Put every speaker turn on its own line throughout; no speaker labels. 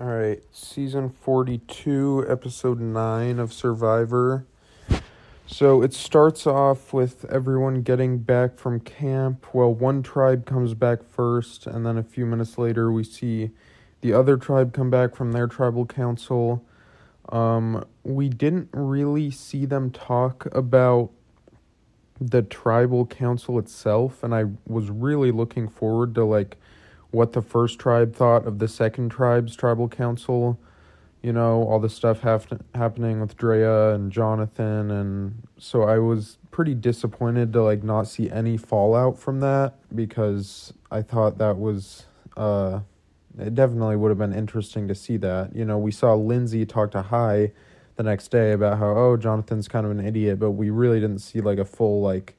All right, season 42, episode 9 of Survivor. So it starts off with everyone getting back from camp. Well, one tribe comes back first, and then a few minutes later, we see the other tribe come back from their tribal council. Um, we didn't really see them talk about the tribal council itself, and I was really looking forward to like what the first tribe thought of the second tribe's tribal council. You know, all the stuff hap- happening with Drea and Jonathan, and so I was pretty disappointed to like not see any fallout from that because I thought that was uh it definitely would have been interesting to see that. You know, we saw Lindsay talk to Hai the next day about how oh Jonathan's kind of an idiot, but we really didn't see like a full like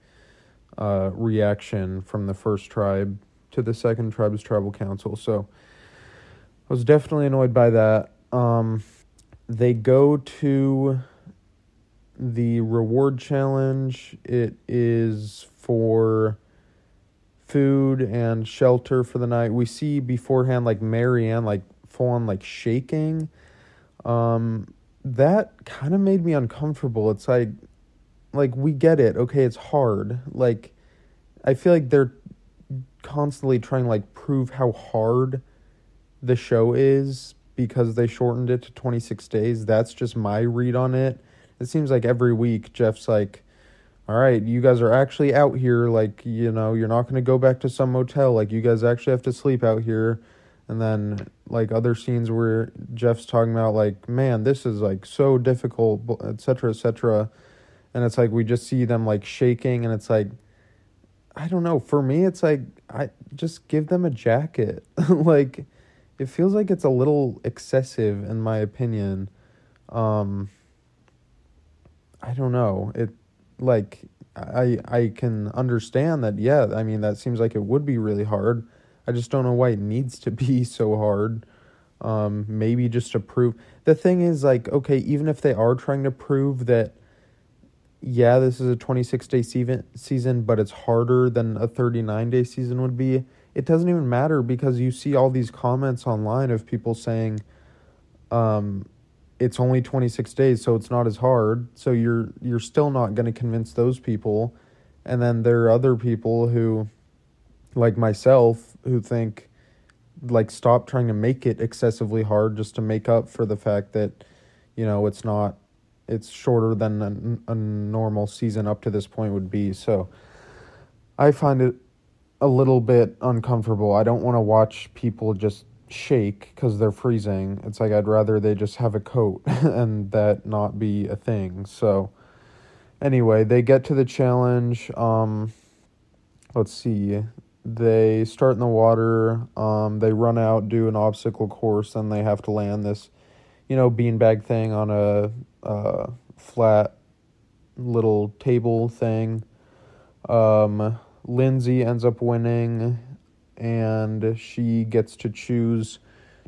uh reaction from the first tribe to the second tribe's tribal council. So I was definitely annoyed by that. Um, they go to the reward challenge. It is for food and shelter for the night. We see beforehand like Maryanne like full on like shaking. Um, that kind of made me uncomfortable. It's like like we get it. Okay, it's hard. Like I feel like they're constantly trying to like prove how hard the show is because they shortened it to 26 days. That's just my read on it. It seems like every week Jeff's like, all right, you guys are actually out here. Like, you know, you're not going to go back to some motel. Like, you guys actually have to sleep out here. And then, like, other scenes where Jeff's talking about, like, man, this is like so difficult, etc., etc. And it's like we just see them like shaking, and it's like, I don't know. For me, it's like I just give them a jacket. like it feels like it's a little excessive in my opinion. Um I don't know. It like I I can understand that yeah, I mean that seems like it would be really hard. I just don't know why it needs to be so hard. Um maybe just to prove the thing is like okay, even if they are trying to prove that yeah, this is a 26 day season, but it's harder than a 39 day season would be. It doesn't even matter because you see all these comments online of people saying, um, it's only 26 days, so it's not as hard. So you're you're still not going to convince those people. And then there are other people who, like myself, who think, like, stop trying to make it excessively hard just to make up for the fact that, you know, it's not it's shorter than a, a normal season up to this point would be. So I find it a little bit uncomfortable. I don't want to watch people just shake because they're freezing. It's like I'd rather they just have a coat and that not be a thing. So anyway, they get to the challenge. Um, let's see. They start in the water. Um, they run out, do an obstacle course, and they have to land this, you know, beanbag thing on a uh, flat little table thing. Um, Lindsay ends up winning, and she gets to choose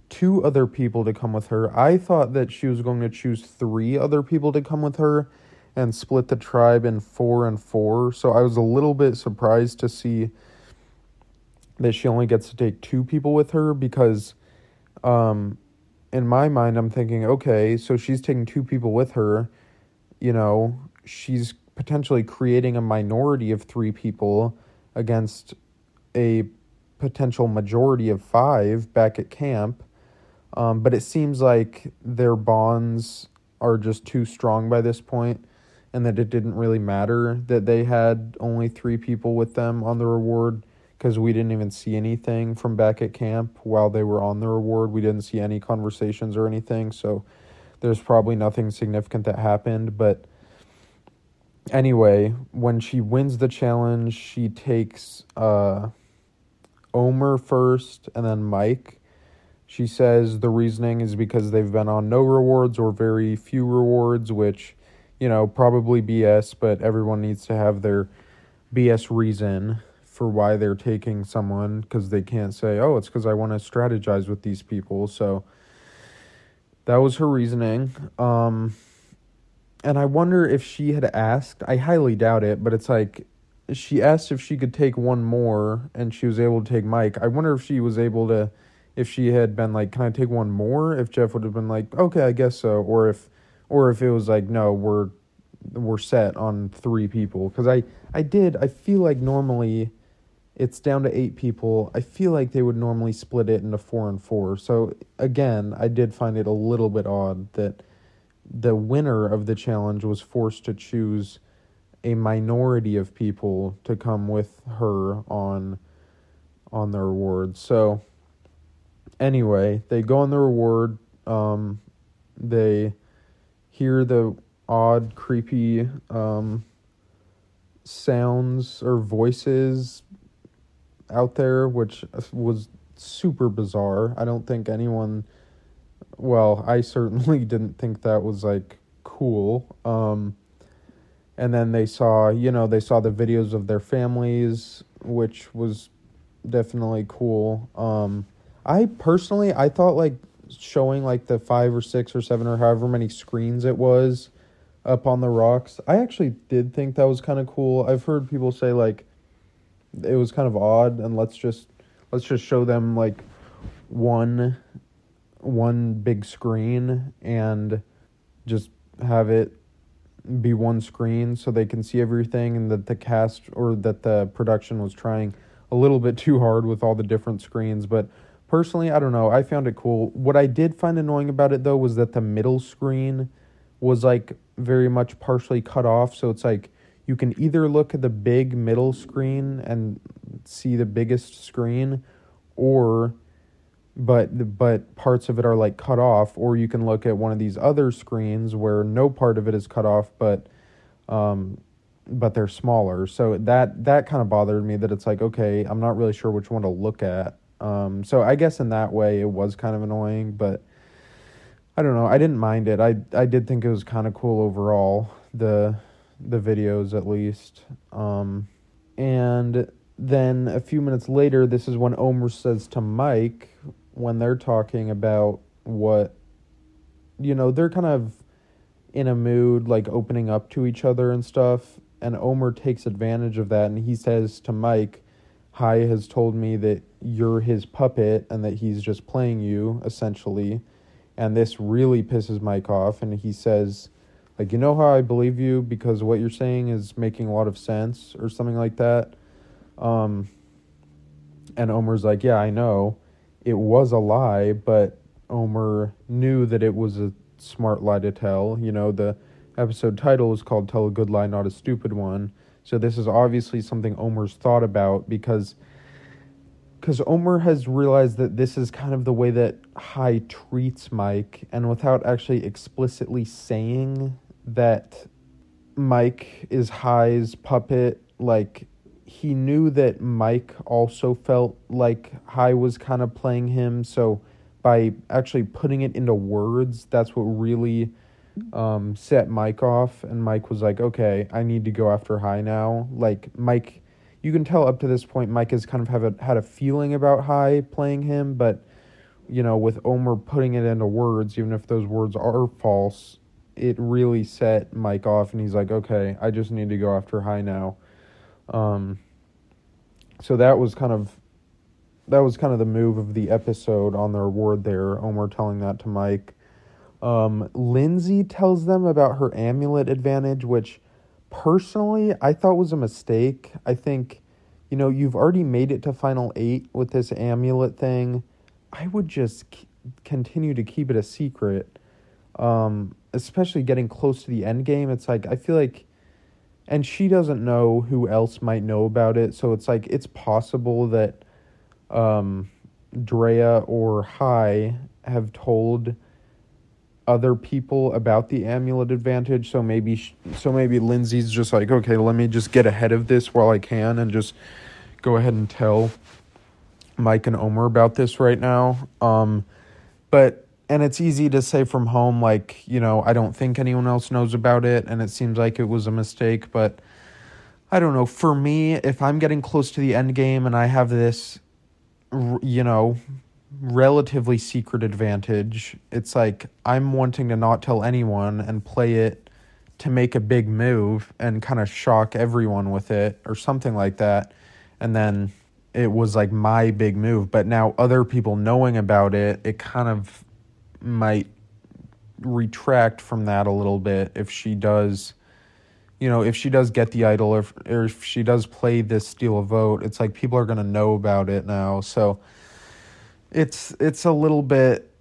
two other people to come with her. I thought that she was going to choose three other people to come with her and split the tribe in four and four. So I was a little bit surprised to see that she only gets to take two people with her because um, in my mind, I'm thinking, okay, so she's taking two people with her. You know, she's potentially creating a minority of three people against a potential majority of five back at camp. Um, but it seems like their bonds are just too strong by this point, and that it didn't really matter that they had only three people with them on the reward because we didn't even see anything from back at camp while they were on the reward. We didn't see any conversations or anything, so there's probably nothing significant that happened. But anyway, when she wins the challenge, she takes uh, Omar first and then Mike. She says the reasoning is because they've been on no rewards or very few rewards, which, you know, probably BS, but everyone needs to have their BS reason for why they're taking someone because they can't say, oh, it's because I want to strategize with these people. So that was her reasoning. Um, and I wonder if she had asked, I highly doubt it, but it's like she asked if she could take one more and she was able to take Mike. I wonder if she was able to if she had been like, "Can I take one more?" If Jeff would have been like, "Okay, I guess so," or if or if it was like, "No, we're we're set on three people." Because I I did I feel like normally it's down to eight people. I feel like they would normally split it into four and four. So again, I did find it a little bit odd that the winner of the challenge was forced to choose a minority of people to come with her on on the reward. So anyway, they go on the reward. Um, they hear the odd, creepy um, sounds or voices out there, which was super bizarre. I don't think anyone, well, I certainly didn't think that was like cool. Um, and then they saw, you know, they saw the videos of their families, which was definitely cool. Um, I personally, I thought like showing like the five or six or seven or however many screens it was up on the rocks. I actually did think that was kind of cool. I've heard people say like it was kind of odd and let's just let's just show them like one one big screen and just have it be one screen so they can see everything and that the cast or that the production was trying a little bit too hard with all the different screens. But personally i don't know. I found it cool. What i did find annoying about it though was that the middle screen was like very much partially cut off. So it's like you can either look at the big middle screen and see the biggest screen or but but parts of it are like cut off or you can look at one of these other screens where no part of it is cut off but um but they're smaller. So that that kind of bothered me that it's like okay i'm not really sure which one to look at. Um so i guess in that way it was kind of annoying but i don't know. I didn't mind it. I i did think it was kind of cool overall the the videos at least. Um, and then a few minutes later, this is when Omar says to Mike, when they're talking about what, you know, they're kind of in a mood, like opening up to each other and stuff. And Omar takes advantage of that and he says to Mike, Hai has told me that you're his puppet and that he's just playing you, essentially. And this really pisses Mike off. And he says, like you know how I believe you because what you're saying is making a lot of sense or something like that. Um, and Omar's like, yeah, I know, it was a lie, but Omar knew that it was a smart lie to tell. You know, the episode title is called "Tell a Good Lie, Not a Stupid One." So this is obviously something Omar's thought about because because Omar has realized that this is kind of the way that Hai treats Mike, and without actually explicitly saying that Mike is Hai's puppet. Like, he knew that Mike also felt like Hai was kind of playing him. So, by actually putting it into words, that's what really um, set Mike off. And Mike was like, okay, I need to go after Hai now. Like, Mike, you can tell up to this point, Mike has kind of have a, had a feeling about Hai playing him, but, you know, with Omar putting it into words, even if those words are false, it really set Mike off, and he's like, okay, I just need to go after Hai now. Um, so that was kind of that was kind of the move of the episode on the reward there. Omar telling that to Mike. Um, Lindsay tells them about her amulet advantage, which personally I thought was a mistake. I think, you know, you've already made it to final eight with this amulet thing. I would just c- continue to keep it a secret. Um, especially getting close to the end game, it's like I feel like and she doesn't know who else might know about it, so it's like it's possible that um Drea or Hai have told other people about the amulet advantage so maybe sh- so maybe Lindsay's just like okay let me just get ahead of this while I can and just go ahead and tell Mike and Omar about this right now. Um but and it's easy to say from home like you know i don't think anyone else knows about it and it seems like it was a mistake but i don't know for me if i'm getting close to the end game and i have this you know relatively secret advantage it's like i'm wanting to not tell anyone and play it to make a big move and kind of shock everyone with it or something like that and then it was like my big move. But now other people knowing about it, it kind of might retract from that a little bit if she does you know if she does get the idol or if, or if she does play this steal a vote it's like people are going to know about it now. So it's it's a little bit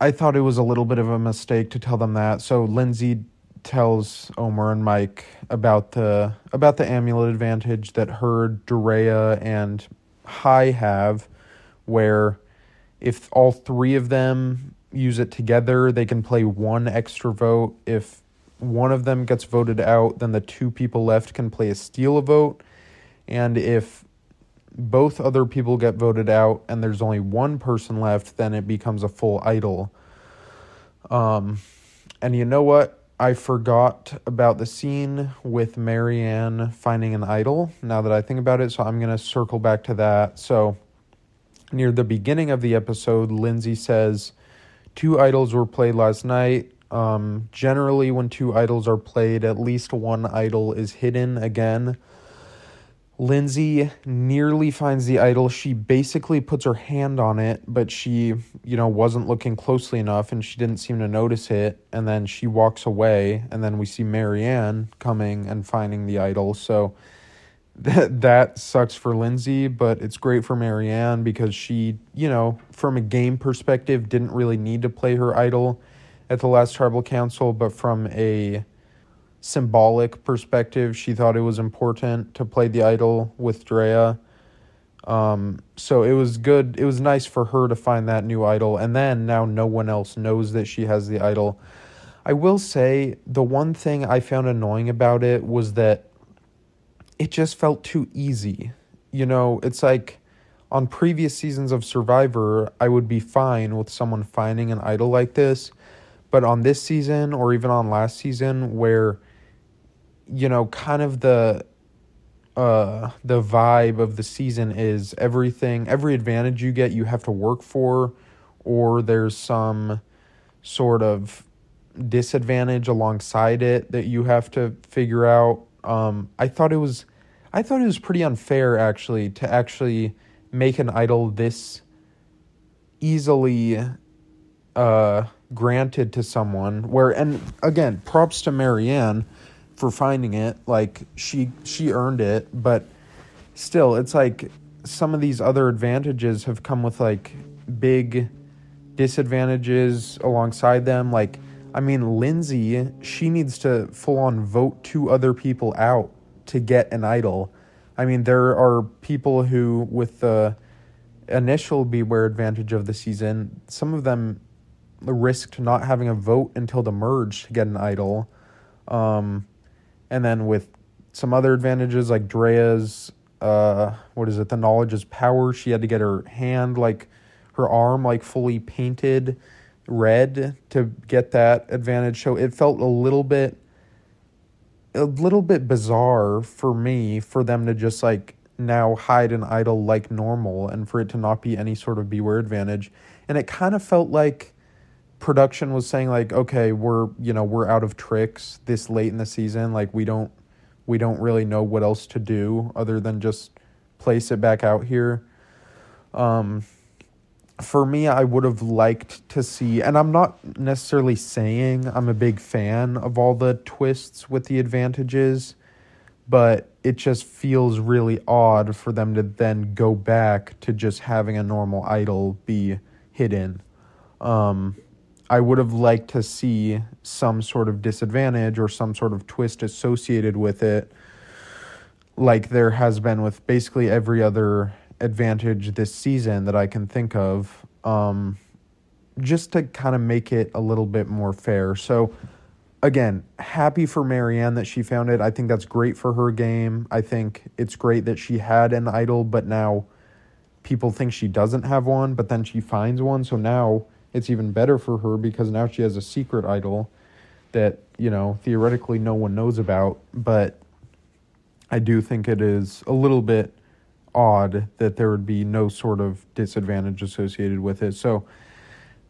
i thought it was a little bit of a mistake to tell them that. So lindsay tells omar and mike about the about the amulet advantage that her Drea and Hai have where if all three of them use it together, they can play one extra vote. If one of them gets voted out, then the two people left can play a steal a vote. And if both other people get voted out and there's only one person left, then it becomes a full idol. Um, and you know what? I forgot about the scene with Maryanne finding an idol now that I think about it, so I'm going to circle back to that. So, near the beginning of the episode, Lindsay says, Two idols were played last night. Um, generally, when two idols are played, at least one idol is hidden again. Lindsay nearly finds the idol. She basically puts her hand on it, but she, you know, wasn't looking closely enough and she didn't seem to notice it. And then she walks away, and then we see Maryanne coming and finding the idol. So that that sucks for Lindsay, but it's great for Maryanne because she, you know, from a game perspective, didn't really need to play her idol at the last tribal council, but from a symbolic perspective, she thought it was important to play the idol with Drea. Um, so it was good. It was nice for her to find that new idol, and then now no one else knows that she has the idol. I will say the one thing I found annoying about it was that it just felt too easy. You know, it's like on previous seasons of Survivor, I would be fine with someone finding an idol like this. But on this season, or even on last season, where, you know, kind of the uh the vibe of the season is everything every advantage you get you have to work for or there's some sort of disadvantage alongside it that you have to figure out um i thought it was I thought it was pretty unfair actually to actually make an idol this easily uh, granted to someone where and again props to Maryanne for finding it. Like she she earned it but still it's like some of these other advantages have come with like big disadvantages alongside them. Like I mean Lindsay she needs to full on vote two other people out to get an idol. I mean, there are people who, with the initial Beware advantage of the season, some of them risked not having a vote until the merge to get an idol. Um, and then with some other advantages like Drea's, uh, what is it? The knowledge is power. She had to get her hand, like her arm, like fully painted red to get that advantage. So it felt a little bit a little bit bizarre for me for them to just like now hide an idol like normal and for it to not be any sort of beware advantage. And it kind of felt like production was saying like okay we're you know we're out of tricks this late in the season. Like we don't we don't really know what else to do other than just place it back out here. Um for me, I would have liked to see, and I'm not necessarily saying I'm a big fan of all the twists with the advantages, but it just feels really odd for them to then go back to just having a normal idol be hidden. Um, I would have liked to see some sort of disadvantage or some sort of twist associated with it, like there has been with basically every other advantage this season that I can think of, um, just to kind of make it a little bit more fair. So, again, happy for Maryanne that she found it. I think that's great for her game. I think it's great that she had an idol, but now people think she doesn't have one, but then she finds one. So now it's even better for her because now she has a secret idol that, you know, theoretically no one knows about. But I do think it is a little bit odd that there would be no sort of disadvantage associated with it. So,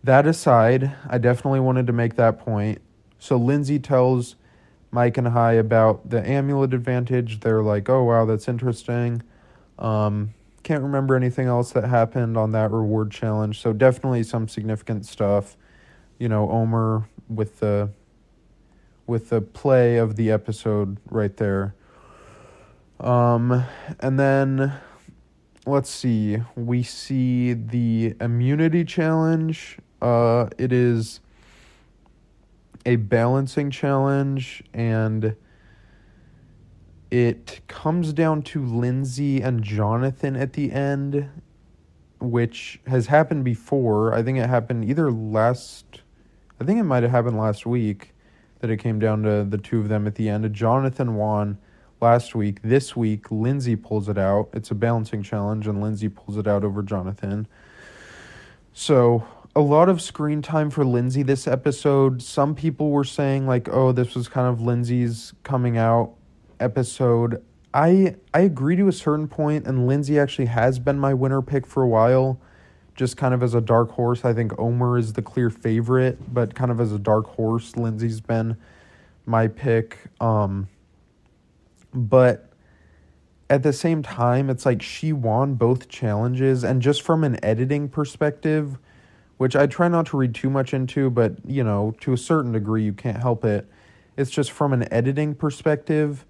that aside, I definitely wanted to make that point. So, Lindsay tells Mike and Hai about the amulet advantage. They're like, oh, wow, that's interesting. Um, can't remember anything else that happened on that reward challenge. So definitely some significant stuff. You know, Omar with the with the play of the episode right there. Um, and then let's see. We see the immunity challenge. Uh, it is a balancing challenge and it comes down to Lindsay and Jonathan at the end, which has happened before. I think it happened either last I think it might have happened last week that it came down to the two of them at the end. Jonathan won last week. This week, Lindsay pulls it out. It's a balancing challenge, and Lindsay pulls it out over Jonathan. So, a lot of screen time for Lindsay this episode. Some people were saying, like, oh, this was kind of Lindsay's coming out episode. I I agree to a certain point, and Lindsay actually has been my winner pick for a while. Just kind of as a dark horse, I think Omar is the clear favorite, but kind of as a dark horse, Lindsay's been my pick. Um, but at the same time, it's like she won both challenges, and just from an editing perspective, which I try not to read too much into, but you know, to a certain degree, you can't help it. It's just from an editing perspective,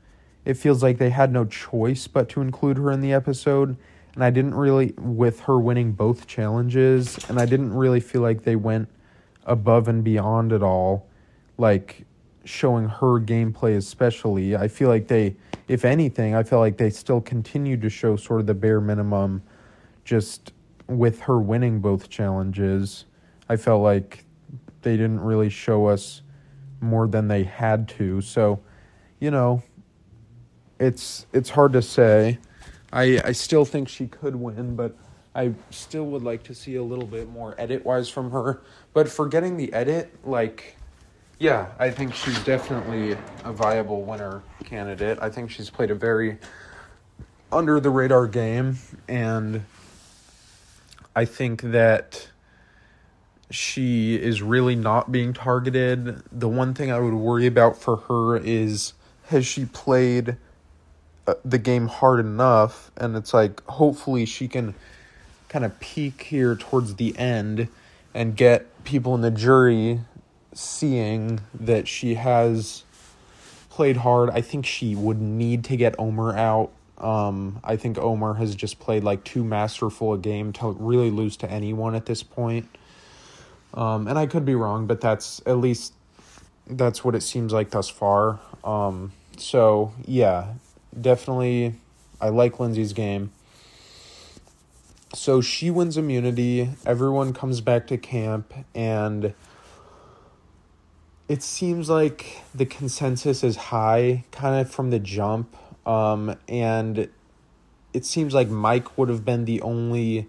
it feels like they had no choice but to include her in the episode. And I didn't really, with her winning both challenges, and I didn't really feel like they went above and beyond at all. Like, showing her gameplay especially. I feel like they, if anything, I feel like they still continued to show sort of the bare minimum just with her winning both challenges. I felt like they didn't really show us more than they had to. So, you know, it's it's hard to say. I I still think she could win, but I still would like to see a little bit more edit wise from her. But forgetting the edit, like yeah, I think she's definitely a viable winner candidate. I think she's played a very under the radar game, and I think that she is really not being targeted. The one thing I would worry about for her is has she played uh, the game hard enough? And it's like, hopefully, she can kind of peak here towards the end and get people in the jury seeing that she has played hard. I think she would need to get Omar out. Um, I think Omar has just played like too masterful a game to really lose to anyone at this point. Um, and I could be wrong, but that's at least that's what it seems like thus far. Um, so yeah, definitely, I like Lindsay's game. So she wins immunity. Everyone comes back to camp, and it seems like the consensus is Hai kind of from the jump um, and it seems like mike would have been the only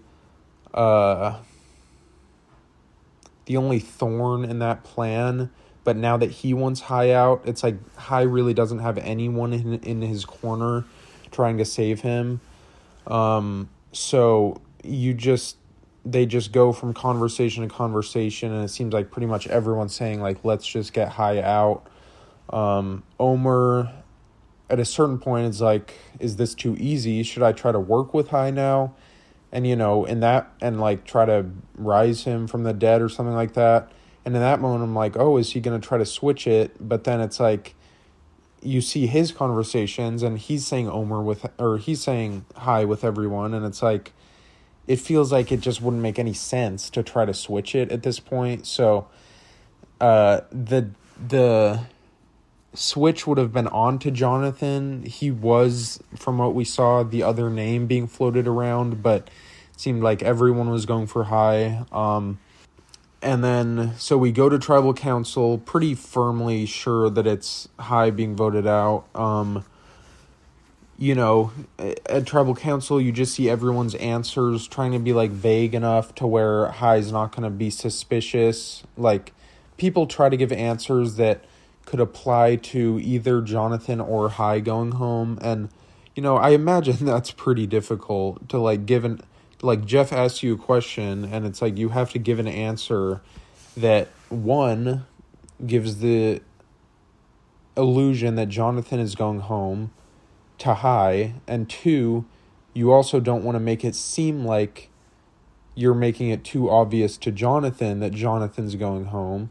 uh, the only thorn in that plan but now that he wants Hai out it's like Hai really doesn't have anyone in, in his corner trying to save him. Um, so you just they just go from conversation to conversation, and it seems like pretty much everyone's saying like, "Let's just get Hai out." Um, Omar, at a certain point, is like, "Is this too easy? Should I try to work with Hai now?" And you know, in that, and like try to rise him from the dead or something like that. And in that moment, I'm like, "Oh, is he gonna try to switch it?" But then it's like, you see his conversations, and he's saying omar with, or he's saying hai with everyone, and it's like it feels like it just wouldn't make any sense to try to switch it at this point. So uh, the the switch would have been on to Jonathan. He was, from what we saw, the other name being floated around, but seemed like everyone was going for Hai. Um, and then, so we go to tribal council, pretty firmly sure that it's Hai being voted out. Um, you know, at tribal council, you just see everyone's answers trying to be like vague enough to where hai's not going to be suspicious. Like, people try to give answers that could apply to either Jonathan or Hai going home. And, you know, I imagine that's pretty difficult to like give an, like, Jeff asks you a question, and it's like you have to give an answer that one gives the illusion that Jonathan is going home to hai, and two, you also don't want to make it seem like you're making it too obvious to Jonathan that Jonathan's going home,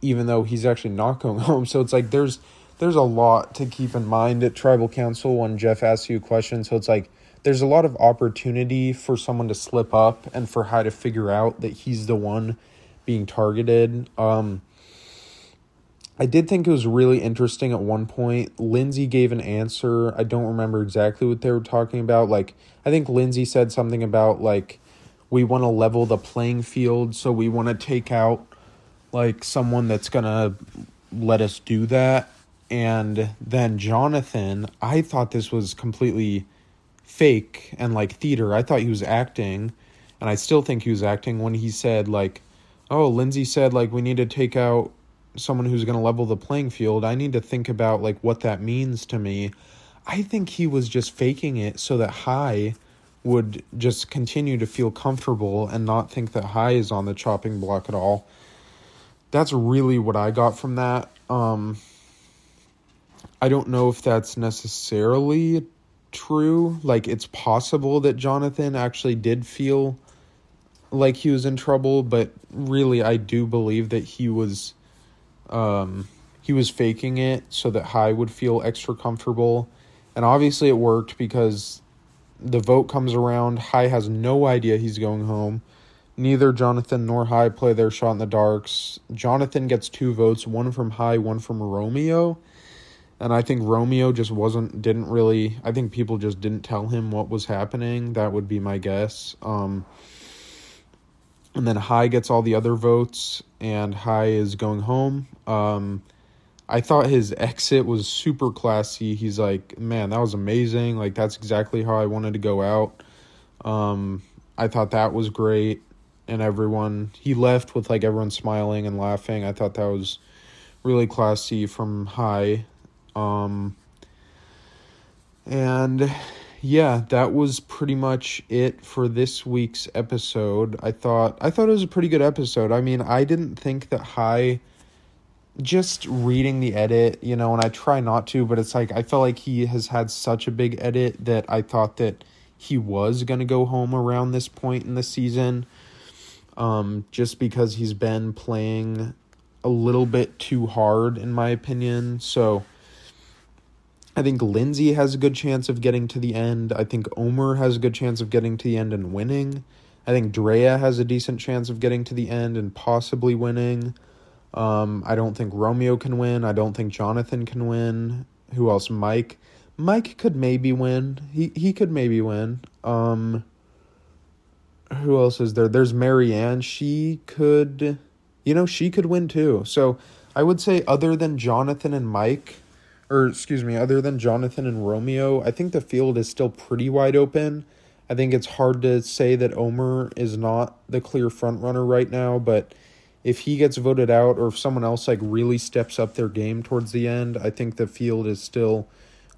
even though he's actually not going home. So it's like there's there's a lot to keep in mind at tribal council when Jeff asks you a question. So it's like there's a lot of opportunity for someone to slip up and for Hai to figure out that he's the one being targeted. Um, I did think it was really interesting at one point. Lindsay gave an answer. I don't remember exactly what they were talking about. Like, I think Lindsay said something about, like, we want to level the playing field, so we want to take out, like, someone that's going to let us do that. And then Jonathan, I thought this was completely fake and like theater. I thought he was acting, and I still think he was acting when he said like, "Oh, Lindsay said like we need to take out someone who's going to level the playing field. I need to think about like what that means to me." I think he was just faking it so that Hai would just continue to feel comfortable and not think that Hai is on the chopping block at all. That's really what I got from that. Um, I don't know if that's necessarily true. Like it's possible that Jonathan actually did feel like he was in trouble, but really I do believe that he was um he was faking it so that Hai would feel extra comfortable. And obviously it worked because the vote comes around, Hai has no idea he's going home. Neither Jonathan nor Hai play their shot in the darks. Jonathan gets two votes, one from Hai, one from Romeo and I think Romeo just wasn't didn't really I think people just didn't tell him what was happening. That would be my guess. Um, and then Hai gets all the other votes, and Hai is going home. Um, I thought his exit was super classy. He's like, man, that was amazing. Like that's exactly how I wanted to go out. Um, I thought that was great, and everyone he left with like everyone smiling and laughing. I thought that was really classy from Hai. Um, and yeah, that was pretty much it for this week's episode. I thought I thought it was a pretty good episode. I mean, I didn't think that Hai just reading the edit, you know, and I try not to, but it's like I felt like he has had such a big edit that I thought that he was going to go home around this point in the season. Um, just because he's been playing a little bit too hard, in my opinion. So, I think Lindsay has a good chance of getting to the end. I think Omar has a good chance of getting to the end and winning. I think Drea has a decent chance of getting to the end and possibly winning. Um, I don't think Romeo can win. I don't think Jonathan can win. Who else? Mike. Mike could maybe win. He he could maybe win. Um, who else is there? There's Maryanne. She could, you know, she could win too. So I would say, other than Jonathan and Mike, or excuse me, other than Jonathan and Romeo, I think the field is still pretty wide open. I think it's hard to say that Omar is not the clear front runner right now, but if he gets voted out or if someone else like really steps up their game towards the end, I think the field is still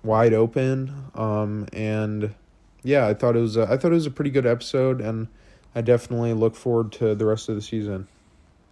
wide open. Um, and yeah, I thought it was a, I thought it was a pretty good episode, and I definitely look forward to the rest of the season.